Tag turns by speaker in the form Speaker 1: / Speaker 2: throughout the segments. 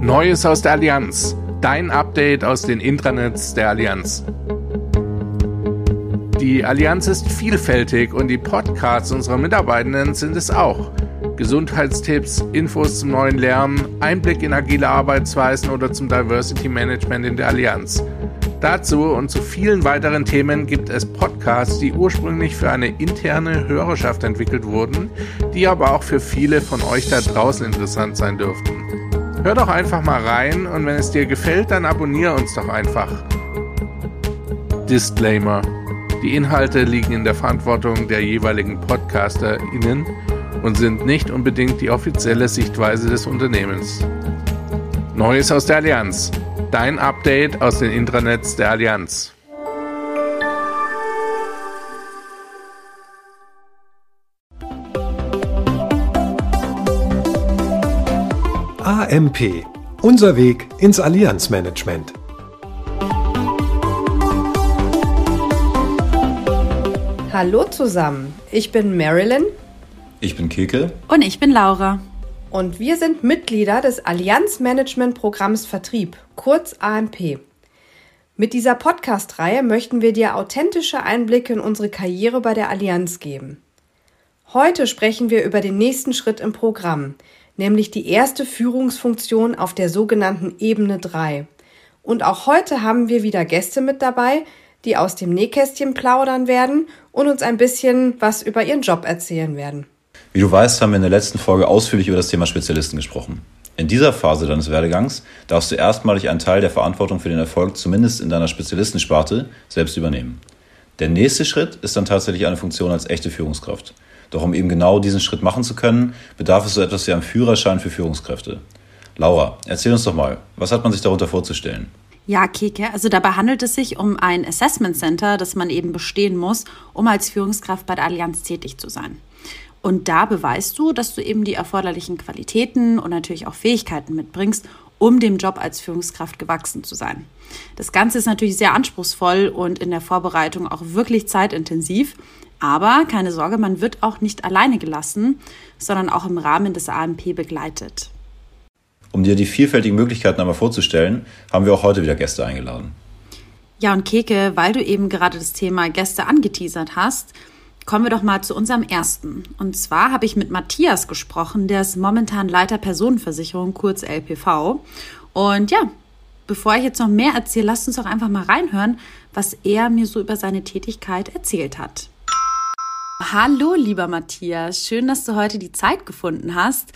Speaker 1: Neues aus der Allianz. Dein Update aus den Intranets der Allianz. Die Allianz ist vielfältig und die Podcasts unserer Mitarbeitenden sind es auch. Gesundheitstipps, Infos zum neuen Lernen, Einblick in agile Arbeitsweisen oder zum Diversity Management in der Allianz. Dazu und zu vielen weiteren Themen gibt es Podcasts, die ursprünglich für eine interne Hörerschaft entwickelt wurden, die aber auch für viele von euch da draußen interessant sein dürften. Hör doch einfach mal rein und wenn es dir gefällt, dann abonniere uns doch einfach. Disclaimer die Inhalte liegen in der Verantwortung der jeweiligen PodcasterInnen und sind nicht unbedingt die offizielle Sichtweise des Unternehmens. Neues aus der Allianz. Dein Update aus den Intranets der Allianz.
Speaker 2: AMP. Unser Weg ins Allianzmanagement.
Speaker 3: Hallo zusammen, ich bin Marilyn.
Speaker 4: Ich bin Keke.
Speaker 5: Und ich bin Laura.
Speaker 3: Und wir sind Mitglieder des Allianz-Management-Programms Vertrieb, kurz AMP. Mit dieser Podcast-Reihe möchten wir dir authentische Einblicke in unsere Karriere bei der Allianz geben. Heute sprechen wir über den nächsten Schritt im Programm, nämlich die erste Führungsfunktion auf der sogenannten Ebene 3. Und auch heute haben wir wieder Gäste mit dabei, die aus dem Nähkästchen plaudern werden und uns ein bisschen was über ihren Job erzählen werden.
Speaker 4: Wie du weißt, haben wir in der letzten Folge ausführlich über das Thema Spezialisten gesprochen. In dieser Phase deines Werdegangs darfst du erstmalig einen Teil der Verantwortung für den Erfolg zumindest in deiner Spezialistensparte selbst übernehmen. Der nächste Schritt ist dann tatsächlich eine Funktion als echte Führungskraft. Doch um eben genau diesen Schritt machen zu können, bedarf es so etwas wie einem Führerschein für Führungskräfte. Laura, erzähl uns doch mal, was hat man sich darunter vorzustellen?
Speaker 5: Ja, Keke, also dabei handelt es sich um ein Assessment Center, das man eben bestehen muss, um als Führungskraft bei der Allianz tätig zu sein. Und da beweist du, dass du eben die erforderlichen Qualitäten und natürlich auch Fähigkeiten mitbringst, um dem Job als Führungskraft gewachsen zu sein. Das Ganze ist natürlich sehr anspruchsvoll und in der Vorbereitung auch wirklich zeitintensiv. Aber keine Sorge, man wird auch nicht alleine gelassen, sondern auch im Rahmen des AMP begleitet.
Speaker 4: Um dir die vielfältigen Möglichkeiten einmal vorzustellen, haben wir auch heute wieder Gäste eingeladen.
Speaker 5: Ja, und Keke, weil du eben gerade das Thema Gäste angeteasert hast, kommen wir doch mal zu unserem ersten. Und zwar habe ich mit Matthias gesprochen, der ist momentan Leiter Personenversicherung, kurz LPV. Und ja, bevor ich jetzt noch mehr erzähle, lasst uns doch einfach mal reinhören, was er mir so über seine Tätigkeit erzählt hat. Hallo, lieber Matthias. Schön, dass du heute die Zeit gefunden hast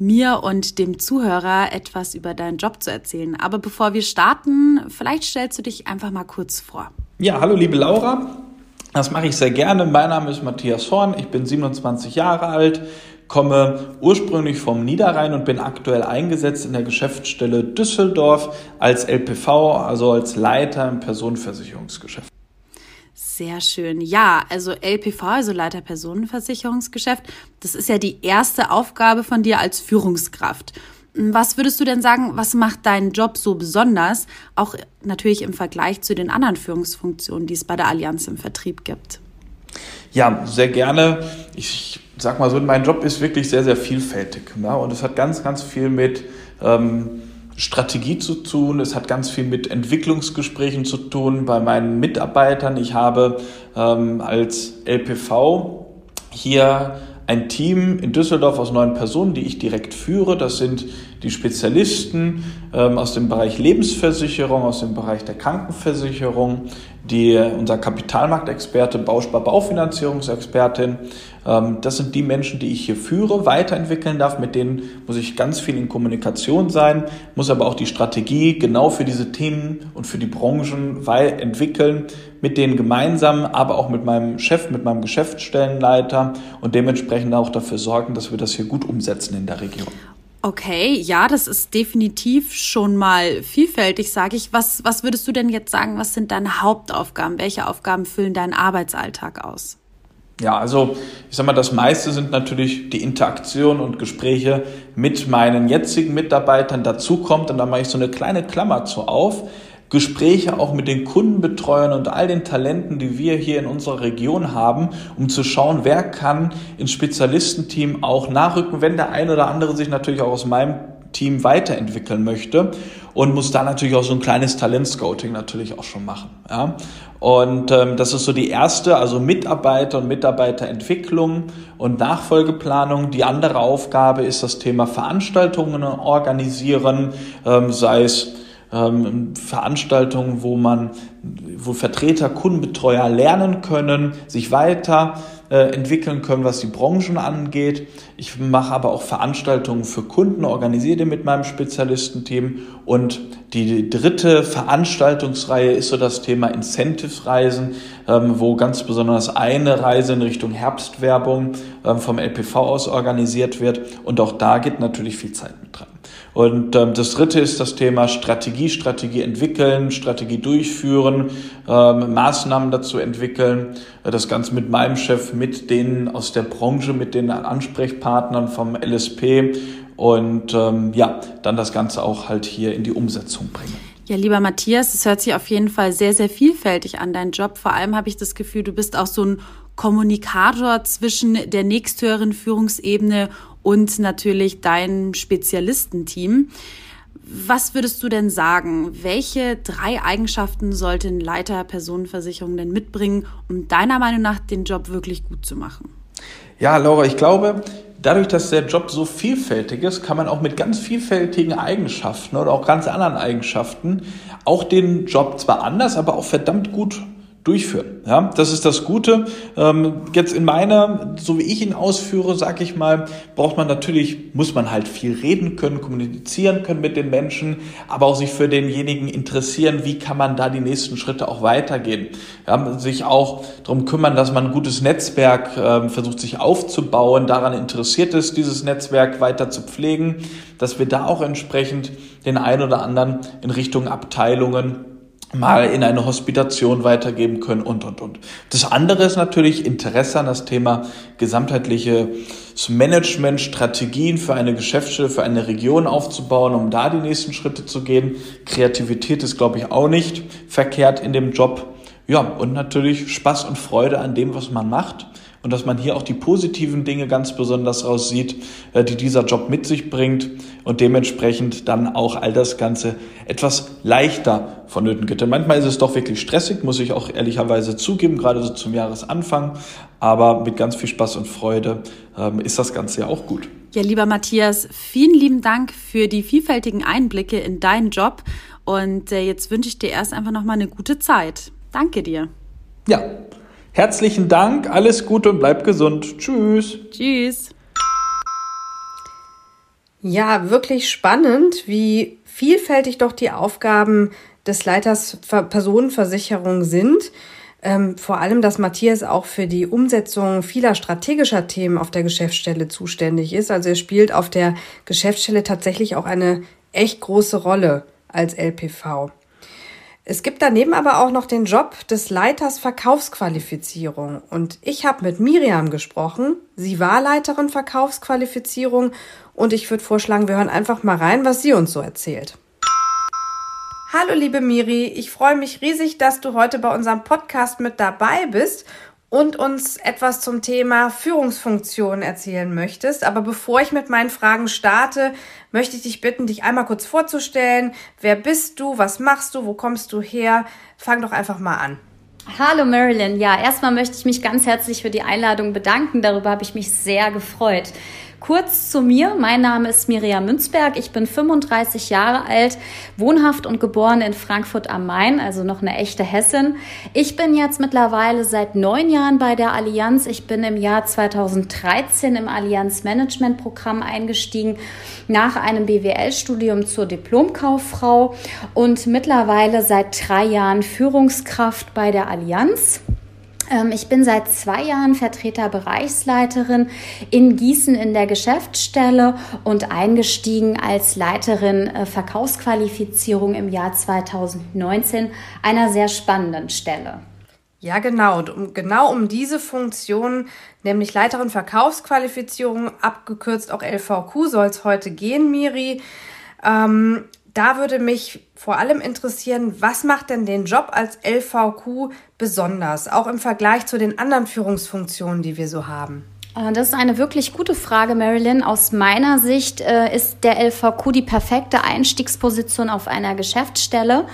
Speaker 5: mir und dem Zuhörer etwas über deinen Job zu erzählen. Aber bevor wir starten, vielleicht stellst du dich einfach mal kurz vor.
Speaker 6: Ja, hallo liebe Laura. Das mache ich sehr gerne. Mein Name ist Matthias Horn. Ich bin 27 Jahre alt, komme ursprünglich vom Niederrhein und bin aktuell eingesetzt in der Geschäftsstelle Düsseldorf als LPV, also als Leiter im Personenversicherungsgeschäft.
Speaker 5: Sehr schön. Ja, also LPV, also Leiter Personenversicherungsgeschäft, das ist ja die erste Aufgabe von dir als Führungskraft. Was würdest du denn sagen, was macht deinen Job so besonders, auch natürlich im Vergleich zu den anderen Führungsfunktionen, die es bei der Allianz im Vertrieb gibt?
Speaker 6: Ja, sehr gerne. Ich sag mal so, mein Job ist wirklich sehr, sehr vielfältig. Ja, und es hat ganz, ganz viel mit ähm, Strategie zu tun, es hat ganz viel mit Entwicklungsgesprächen zu tun bei meinen Mitarbeitern. Ich habe ähm, als LPV hier ein Team in Düsseldorf aus neun Personen, die ich direkt führe. Das sind die Spezialisten ähm, aus dem Bereich Lebensversicherung, aus dem Bereich der Krankenversicherung, die, unser Kapitalmarktexperte, Bauspar Baufinanzierungsexpertin. Ähm, das sind die Menschen, die ich hier führe, weiterentwickeln darf. Mit denen muss ich ganz viel in Kommunikation sein, muss aber auch die Strategie genau für diese Themen und für die Branchen entwickeln, mit denen gemeinsam, aber auch mit meinem Chef, mit meinem Geschäftsstellenleiter und dementsprechend auch dafür sorgen, dass wir das hier gut umsetzen in der Region.
Speaker 5: Okay, ja, das ist definitiv schon mal vielfältig, sage ich. Was, was würdest du denn jetzt sagen, was sind deine Hauptaufgaben? Welche Aufgaben füllen deinen Arbeitsalltag aus?
Speaker 6: Ja, also ich sag mal, das meiste sind natürlich die Interaktion und Gespräche mit meinen jetzigen Mitarbeitern. Dazu kommt, und da mache ich so eine kleine Klammer zu auf, Gespräche auch mit den Kundenbetreuern und all den Talenten, die wir hier in unserer Region haben, um zu schauen, wer kann ins Spezialistenteam auch nachrücken, wenn der ein oder andere sich natürlich auch aus meinem Team weiterentwickeln möchte und muss da natürlich auch so ein kleines Talentscouting natürlich auch schon machen. Ja? Und ähm, das ist so die erste, also Mitarbeiter und Mitarbeiterentwicklung und Nachfolgeplanung. Die andere Aufgabe ist das Thema Veranstaltungen organisieren, ähm, sei es ähm, Veranstaltungen, wo man, wo Vertreter, Kundenbetreuer lernen können, sich weiter äh, entwickeln können, was die Branchen angeht. Ich mache aber auch Veranstaltungen für Kunden, organisiere mit meinem Spezialistenteam. Und die dritte Veranstaltungsreihe ist so das Thema Incentive-Reisen, ähm, wo ganz besonders eine Reise in Richtung Herbstwerbung ähm, vom LPV aus organisiert wird. Und auch da geht natürlich viel Zeit mit dran. Und ähm, das dritte ist das Thema Strategie, Strategie entwickeln, Strategie durchführen, ähm, Maßnahmen dazu entwickeln. Äh, das Ganze mit meinem Chef, mit denen aus der Branche, mit den Ansprechpartnern vom LSP und ähm, ja, dann das Ganze auch halt hier in die Umsetzung bringen.
Speaker 5: Ja, lieber Matthias, es hört sich auf jeden Fall sehr, sehr vielfältig an, dein Job. Vor allem habe ich das Gefühl, du bist auch so ein Kommunikator zwischen der nächsthöheren Führungsebene und natürlich dein Spezialistenteam. Was würdest du denn sagen? Welche drei Eigenschaften sollte ein Leiter Personenversicherung denn mitbringen, um deiner Meinung nach den Job wirklich gut zu machen?
Speaker 6: Ja, Laura, ich glaube, dadurch, dass der Job so vielfältig ist, kann man auch mit ganz vielfältigen Eigenschaften oder auch ganz anderen Eigenschaften auch den Job zwar anders, aber auch verdammt gut durchführen. Ja, das ist das Gute. Ähm, jetzt in meiner, so wie ich ihn ausführe, sag ich mal, braucht man natürlich, muss man halt viel reden können, kommunizieren können mit den Menschen, aber auch sich für denjenigen interessieren, wie kann man da die nächsten Schritte auch weitergehen. Ja, sich auch darum kümmern, dass man ein gutes Netzwerk äh, versucht sich aufzubauen, daran interessiert ist, dieses Netzwerk weiter zu pflegen, dass wir da auch entsprechend den einen oder anderen in Richtung Abteilungen mal in eine Hospitation weitergeben können und, und, und. Das andere ist natürlich Interesse an das Thema gesamtheitliche Management, Strategien für eine Geschäftsstelle, für eine Region aufzubauen, um da die nächsten Schritte zu gehen. Kreativität ist, glaube ich, auch nicht verkehrt in dem Job. Ja, und natürlich Spaß und Freude an dem, was man macht und dass man hier auch die positiven Dinge ganz besonders raussieht, äh, die dieser Job mit sich bringt und dementsprechend dann auch all das Ganze etwas leichter vonnöten geht. Denn manchmal ist es doch wirklich stressig, muss ich auch ehrlicherweise zugeben, gerade so zum Jahresanfang, aber mit ganz viel Spaß und Freude ähm, ist das Ganze ja auch gut.
Speaker 5: Ja, lieber Matthias, vielen lieben Dank für die vielfältigen Einblicke in deinen Job und äh, jetzt wünsche ich dir erst einfach noch mal eine gute Zeit. Danke dir.
Speaker 6: Ja, Herzlichen Dank, alles Gute und bleib gesund. Tschüss.
Speaker 5: Tschüss.
Speaker 3: Ja, wirklich spannend, wie vielfältig doch die Aufgaben des Leiters Personenversicherung sind. Ähm, vor allem, dass Matthias auch für die Umsetzung vieler strategischer Themen auf der Geschäftsstelle zuständig ist. Also er spielt auf der Geschäftsstelle tatsächlich auch eine echt große Rolle als LPV. Es gibt daneben aber auch noch den Job des Leiters Verkaufsqualifizierung. Und ich habe mit Miriam gesprochen. Sie war Leiterin Verkaufsqualifizierung. Und ich würde vorschlagen, wir hören einfach mal rein, was sie uns so erzählt. Hallo liebe Miri, ich freue mich riesig, dass du heute bei unserem Podcast mit dabei bist und uns etwas zum Thema Führungsfunktion erzählen möchtest. Aber bevor ich mit meinen Fragen starte, möchte ich dich bitten, dich einmal kurz vorzustellen. Wer bist du? Was machst du? Wo kommst du her? Fang doch einfach mal an.
Speaker 7: Hallo Marilyn. Ja, erstmal möchte ich mich ganz herzlich für die Einladung bedanken. Darüber habe ich mich sehr gefreut. Kurz zu mir. Mein Name ist Miriam Münzberg. Ich bin 35 Jahre alt, wohnhaft und geboren in Frankfurt am Main, also noch eine echte Hessin. Ich bin jetzt mittlerweile seit neun Jahren bei der Allianz. Ich bin im Jahr 2013 im Allianz Management Programm eingestiegen nach einem BWL-Studium zur Diplomkauffrau und mittlerweile seit drei Jahren Führungskraft bei der Allianz. Ähm, ich bin seit zwei Jahren Vertreter Bereichsleiterin in Gießen in der Geschäftsstelle und eingestiegen als Leiterin äh, Verkaufsqualifizierung im Jahr 2019, einer sehr spannenden Stelle.
Speaker 3: Ja, genau. Und um, genau um diese Funktion, nämlich Leiterin Verkaufsqualifizierung, abgekürzt auch LVQ, soll es heute gehen, Miri. Ähm, da würde mich vor allem interessieren, was macht denn den Job als LVQ besonders, auch im Vergleich zu den anderen Führungsfunktionen, die wir so haben?
Speaker 7: Äh, das ist eine wirklich gute Frage, Marilyn. Aus meiner Sicht äh, ist der LVQ die perfekte Einstiegsposition auf einer Geschäftsstelle.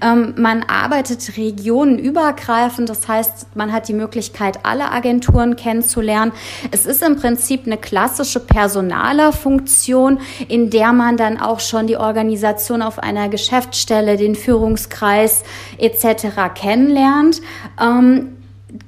Speaker 7: Ähm, man arbeitet regionenübergreifend, das heißt, man hat die Möglichkeit, alle Agenturen kennenzulernen. Es ist im Prinzip eine klassische Personalerfunktion, in der man dann auch schon die Organisation auf einer Geschäftsstelle, den Führungskreis etc. kennenlernt. Ähm,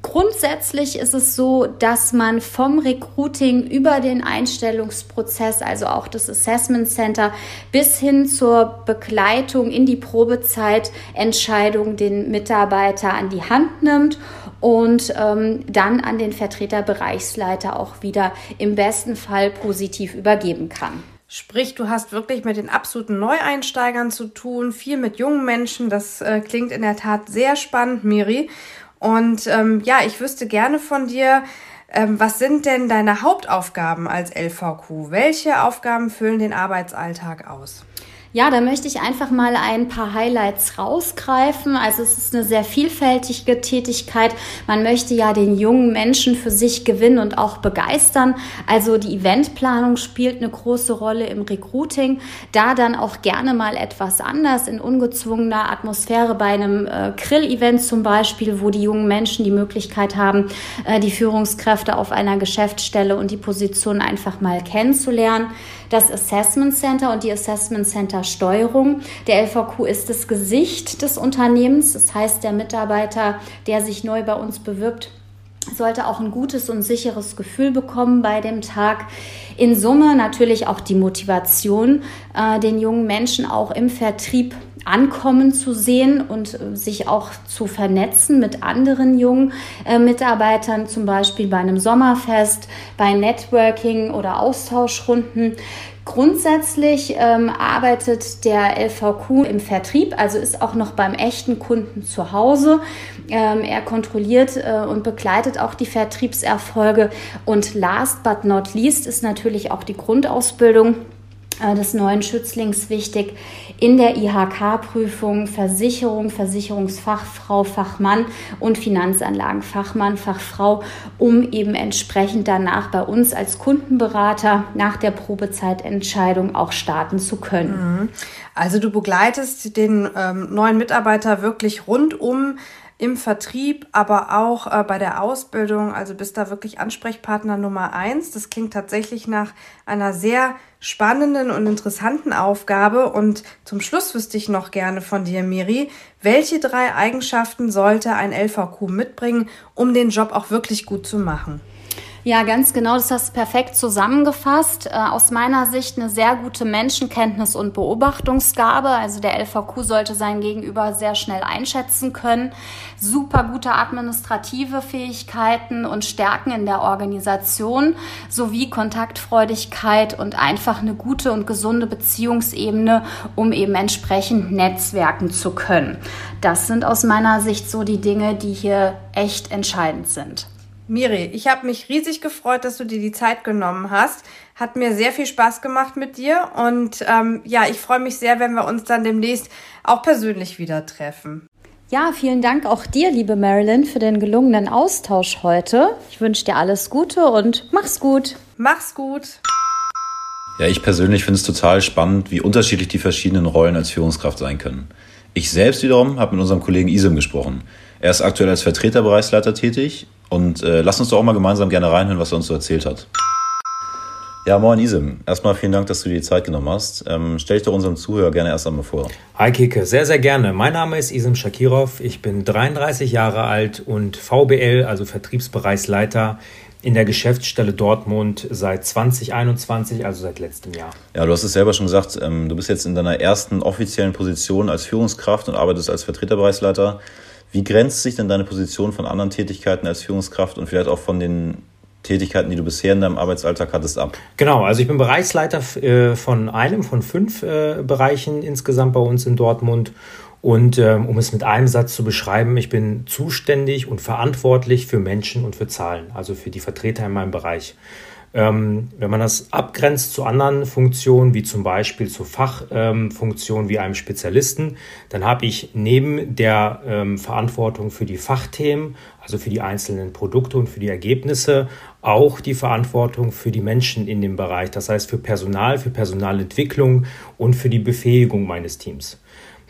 Speaker 7: Grundsätzlich ist es so, dass man vom Recruiting über den Einstellungsprozess, also auch das Assessment Center, bis hin zur Begleitung in die Probezeit Entscheidung den Mitarbeiter an die Hand nimmt und ähm, dann an den Vertreterbereichsleiter auch wieder im besten Fall positiv übergeben kann.
Speaker 3: Sprich, du hast wirklich mit den absoluten Neueinsteigern zu tun, viel mit jungen Menschen. Das äh, klingt in der Tat sehr spannend, Miri. Und ähm, ja, ich wüsste gerne von dir, ähm, was sind denn deine Hauptaufgaben als LVQ? Welche Aufgaben füllen den Arbeitsalltag aus?
Speaker 7: Ja, da möchte ich einfach mal ein paar Highlights rausgreifen. Also es ist eine sehr vielfältige Tätigkeit. Man möchte ja den jungen Menschen für sich gewinnen und auch begeistern. Also die Eventplanung spielt eine große Rolle im Recruiting. Da dann auch gerne mal etwas anders in ungezwungener Atmosphäre bei einem äh, Grill-Event zum Beispiel, wo die jungen Menschen die Möglichkeit haben, äh, die Führungskräfte auf einer Geschäftsstelle und die Position einfach mal kennenzulernen das Assessment Center und die Assessment Center Steuerung. Der LVQ ist das Gesicht des Unternehmens. Das heißt, der Mitarbeiter, der sich neu bei uns bewirbt, sollte auch ein gutes und sicheres Gefühl bekommen bei dem Tag. In Summe natürlich auch die Motivation, äh, den jungen Menschen auch im Vertrieb ankommen zu sehen und äh, sich auch zu vernetzen mit anderen jungen äh, Mitarbeitern, zum Beispiel bei einem Sommerfest, bei Networking oder Austauschrunden. Grundsätzlich ähm, arbeitet der LVQ im Vertrieb, also ist auch noch beim echten Kunden zu Hause. Ähm, er kontrolliert äh, und begleitet auch die Vertriebserfolge. Und last but not least ist natürlich auch die Grundausbildung äh, des neuen Schützlings wichtig in der IHK-Prüfung Versicherung, Versicherungsfachfrau, Fachmann und Finanzanlagenfachmann, Fachfrau, um eben entsprechend danach bei uns als Kundenberater nach der Probezeitentscheidung auch starten zu können.
Speaker 3: Mhm. Also du begleitest den ähm, neuen Mitarbeiter wirklich rundum im Vertrieb, aber auch äh, bei der Ausbildung. Also bist da wirklich Ansprechpartner Nummer eins. Das klingt tatsächlich nach einer sehr spannenden und interessanten Aufgabe. Und zum Schluss wüsste ich noch gerne von dir, Miri, welche drei Eigenschaften sollte ein LVQ mitbringen, um den Job auch wirklich gut zu machen?
Speaker 7: Ja, ganz genau, das hast du perfekt zusammengefasst. Äh, aus meiner Sicht eine sehr gute Menschenkenntnis und Beobachtungsgabe. Also der LVQ sollte sein Gegenüber sehr schnell einschätzen können. Super gute administrative Fähigkeiten und Stärken in der Organisation sowie Kontaktfreudigkeit und einfach eine gute und gesunde Beziehungsebene, um eben entsprechend netzwerken zu können. Das sind aus meiner Sicht so die Dinge, die hier echt entscheidend sind.
Speaker 3: Miri, ich habe mich riesig gefreut, dass du dir die Zeit genommen hast. Hat mir sehr viel Spaß gemacht mit dir und ähm, ja, ich freue mich sehr, wenn wir uns dann demnächst auch persönlich wieder treffen.
Speaker 7: Ja, vielen Dank auch dir, liebe Marilyn, für den gelungenen Austausch heute. Ich wünsche dir alles Gute und mach's gut.
Speaker 3: Mach's gut.
Speaker 4: Ja, ich persönlich finde es total spannend, wie unterschiedlich die verschiedenen Rollen als Führungskraft sein können. Ich selbst wiederum habe mit unserem Kollegen Isem gesprochen. Er ist aktuell als Vertreterbereichsleiter tätig und äh, lass uns doch auch mal gemeinsam gerne reinhören, was er uns so erzählt hat. Ja, moin Isim. Erstmal vielen Dank, dass du dir die Zeit genommen hast. Ähm, stell dich doch unserem Zuhörer gerne erst einmal vor.
Speaker 8: Hi Kike, sehr, sehr gerne. Mein Name ist Isim Shakirov. Ich bin 33 Jahre alt und VBL, also Vertriebsbereichsleiter in der Geschäftsstelle Dortmund seit 2021, also seit letztem Jahr.
Speaker 4: Ja, du hast es selber schon gesagt, ähm, du bist jetzt in deiner ersten offiziellen Position als Führungskraft und arbeitest als Vertreterbereichsleiter. Wie grenzt sich denn deine Position von anderen Tätigkeiten als Führungskraft und vielleicht auch von den Tätigkeiten, die du bisher in deinem Arbeitsalltag hattest, ab?
Speaker 8: Genau, also ich bin Bereichsleiter äh, von einem von fünf äh, Bereichen insgesamt bei uns in Dortmund. Und ähm, um es mit einem Satz zu beschreiben, ich bin zuständig und verantwortlich für Menschen und für Zahlen, also für die Vertreter in meinem Bereich. Ähm, wenn man das abgrenzt zu anderen Funktionen, wie zum Beispiel zu Fachfunktionen ähm, wie einem Spezialisten, dann habe ich neben der ähm, Verantwortung für die Fachthemen, also für die einzelnen Produkte und für die Ergebnisse, auch die Verantwortung für die Menschen in dem Bereich, das heißt für Personal, für Personalentwicklung und für die Befähigung meines Teams.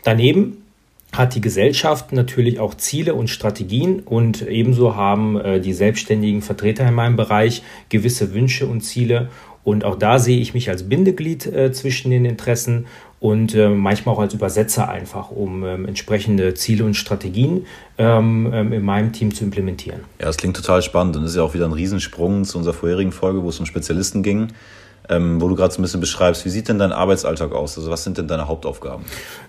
Speaker 8: Daneben hat die Gesellschaft natürlich auch Ziele und Strategien und ebenso haben äh, die selbstständigen Vertreter in meinem Bereich gewisse Wünsche und Ziele. Und auch da sehe ich mich als Bindeglied äh, zwischen den Interessen und äh, manchmal auch als Übersetzer einfach, um ähm, entsprechende Ziele und Strategien ähm, ähm, in meinem Team zu implementieren.
Speaker 4: Ja, das klingt total spannend und ist ja auch wieder ein Riesensprung zu unserer vorherigen Folge, wo es um Spezialisten ging ähm, wo du gerade so ein bisschen beschreibst. Wie sieht denn dein Arbeitsalltag aus? Also was sind denn deine Hauptaufgaben?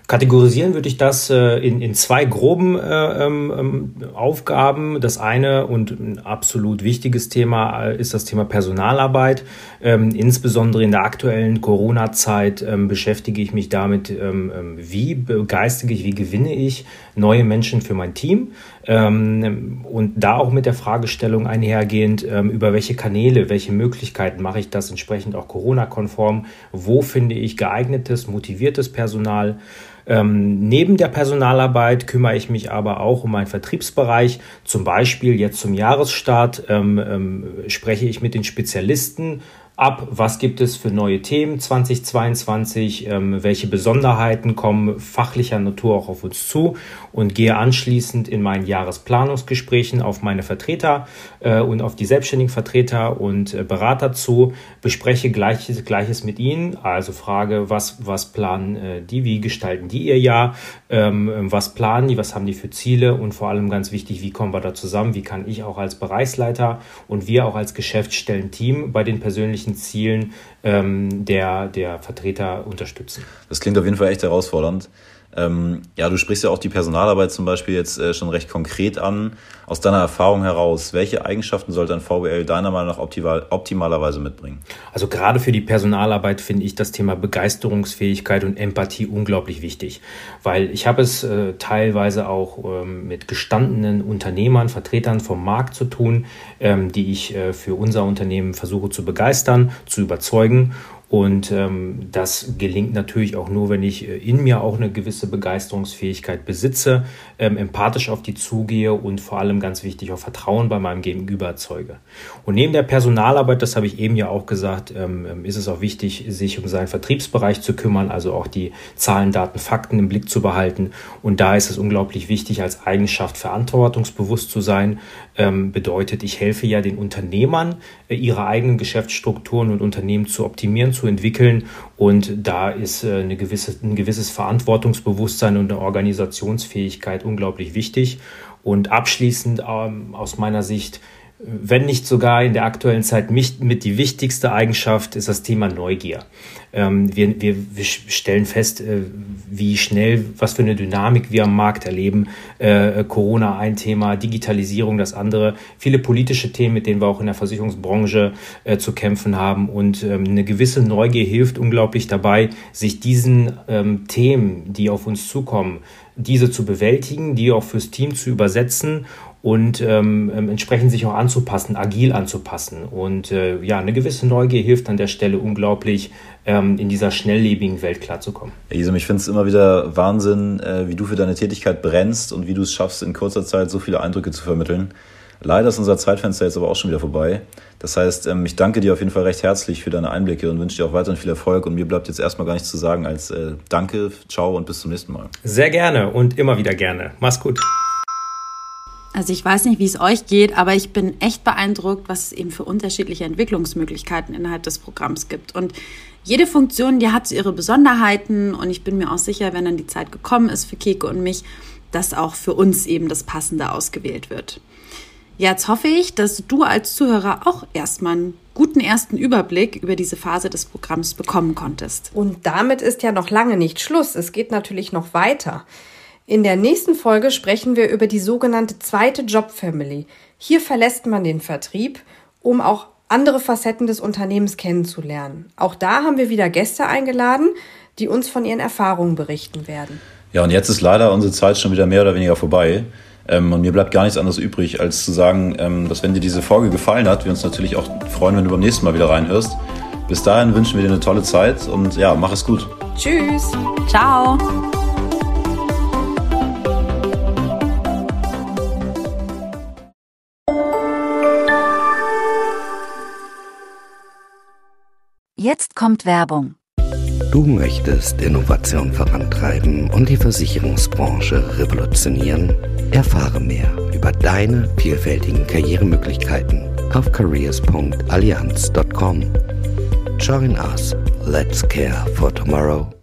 Speaker 8: Kategorisieren würde ich das äh, in, in zwei groben äh, ähm, ähm, Aufgaben. Das eine und ein absolut wichtiges Thema äh, ist das Thema Personalarbeit. Ähm, insbesondere in der aktuellen Corona-Zeit ähm, beschäftige ich mich damit, ähm, wie begeistige ich, wie gewinne ich neue Menschen für mein Team. Und da auch mit der Fragestellung einhergehend, über welche Kanäle, welche Möglichkeiten mache ich das entsprechend auch Corona-konform, wo finde ich geeignetes, motiviertes Personal. Ähm, neben der Personalarbeit kümmere ich mich aber auch um meinen Vertriebsbereich. Zum Beispiel jetzt zum Jahresstart ähm, ähm, spreche ich mit den Spezialisten ab, was gibt es für neue Themen 2022, ähm, welche Besonderheiten kommen fachlicher Natur auch auf uns zu. Und gehe anschließend in meinen Jahresplanungsgesprächen auf meine Vertreter äh, und auf die selbstständigen Vertreter und äh, Berater zu, bespreche Gleiches, Gleiches mit ihnen, also frage, was, was planen äh, die, wie gestalten die ihr Jahr, ähm, was planen die, was haben die für Ziele? Und vor allem ganz wichtig, wie kommen wir da zusammen, wie kann ich auch als Bereichsleiter und wir auch als Geschäftsstellenteam bei den persönlichen persönlichen Zielen ähm, der, der Vertreter unterstützen.
Speaker 4: Das klingt auf jeden Fall echt herausfordernd. Ähm, ja, du sprichst ja auch die Personalarbeit zum Beispiel jetzt äh, schon recht konkret an. Aus deiner Erfahrung heraus, welche Eigenschaften sollte ein VWL deiner Meinung nach optimal, optimalerweise mitbringen?
Speaker 8: Also gerade für die Personalarbeit finde ich das Thema Begeisterungsfähigkeit und Empathie unglaublich wichtig, weil ich habe es äh, teilweise auch ähm, mit gestandenen Unternehmern, Vertretern vom Markt zu tun, ähm, die ich äh, für unser Unternehmen versuche zu begeistern, zu überzeugen und ähm, das gelingt natürlich auch nur, wenn ich äh, in mir auch eine gewisse Begeisterungsfähigkeit besitze, ähm, empathisch auf die zugehe und vor allem ganz wichtig auch Vertrauen bei meinem Gegenüber erzeuge. Und neben der Personalarbeit, das habe ich eben ja auch gesagt, ähm, ähm, ist es auch wichtig, sich um seinen Vertriebsbereich zu kümmern, also auch die Zahlen, Daten, Fakten im Blick zu behalten. Und da ist es unglaublich wichtig, als Eigenschaft verantwortungsbewusst zu sein. Ähm, bedeutet, ich helfe ja den Unternehmern, äh, ihre eigenen Geschäftsstrukturen und Unternehmen zu optimieren, zu entwickeln. Und da ist äh, eine gewisse, ein gewisses Verantwortungsbewusstsein und eine Organisationsfähigkeit unglaublich wichtig. Und abschließend ähm, aus meiner Sicht wenn nicht sogar in der aktuellen Zeit mit, mit die wichtigste Eigenschaft ist das Thema Neugier. Ähm, wir, wir, wir stellen fest, äh, wie schnell, was für eine Dynamik wir am Markt erleben. Äh, Corona ein Thema, Digitalisierung das andere, viele politische Themen, mit denen wir auch in der Versicherungsbranche äh, zu kämpfen haben. Und ähm, eine gewisse Neugier hilft unglaublich dabei, sich diesen ähm, Themen, die auf uns zukommen, diese zu bewältigen, die auch fürs Team zu übersetzen und ähm, ähm, entsprechend sich auch anzupassen, agil anzupassen. Und äh, ja, eine gewisse Neugier hilft an der Stelle unglaublich, ähm, in dieser schnelllebigen Welt klarzukommen.
Speaker 4: Isam, ich finde es immer wieder Wahnsinn, äh, wie du für deine Tätigkeit brennst und wie du es schaffst, in kurzer Zeit so viele Eindrücke zu vermitteln. Leider ist unser Zeitfenster jetzt aber auch schon wieder vorbei. Das heißt, ähm, ich danke dir auf jeden Fall recht herzlich für deine Einblicke und wünsche dir auch weiterhin viel Erfolg. Und mir bleibt jetzt erstmal gar nichts zu sagen als äh, Danke, ciao und bis zum nächsten Mal.
Speaker 8: Sehr gerne und immer wieder gerne. Mach's gut.
Speaker 5: Also ich weiß nicht, wie es euch geht, aber ich bin echt beeindruckt, was es eben für unterschiedliche Entwicklungsmöglichkeiten innerhalb des Programms gibt. Und jede Funktion, die hat ihre Besonderheiten und ich bin mir auch sicher, wenn dann die Zeit gekommen ist für Keke und mich, dass auch für uns eben das Passende ausgewählt wird. Jetzt hoffe ich, dass du als Zuhörer auch erstmal einen guten ersten Überblick über diese Phase des Programms bekommen konntest.
Speaker 3: Und damit ist ja noch lange nicht Schluss. Es geht natürlich noch weiter. In der nächsten Folge sprechen wir über die sogenannte zweite Job-Family. Hier verlässt man den Vertrieb, um auch andere Facetten des Unternehmens kennenzulernen. Auch da haben wir wieder Gäste eingeladen, die uns von ihren Erfahrungen berichten werden.
Speaker 4: Ja, und jetzt ist leider unsere Zeit schon wieder mehr oder weniger vorbei. Ähm, und mir bleibt gar nichts anderes übrig, als zu sagen, ähm, dass wenn dir diese Folge gefallen hat, wir uns natürlich auch freuen, wenn du beim nächsten Mal wieder reinhörst. Bis dahin wünschen wir dir eine tolle Zeit und ja, mach es gut.
Speaker 3: Tschüss.
Speaker 5: Ciao.
Speaker 9: Jetzt kommt Werbung.
Speaker 10: Du möchtest Innovation vorantreiben und die Versicherungsbranche revolutionieren? Erfahre mehr über deine vielfältigen Karrieremöglichkeiten auf careers.allianz.com. Join us. Let's care for tomorrow.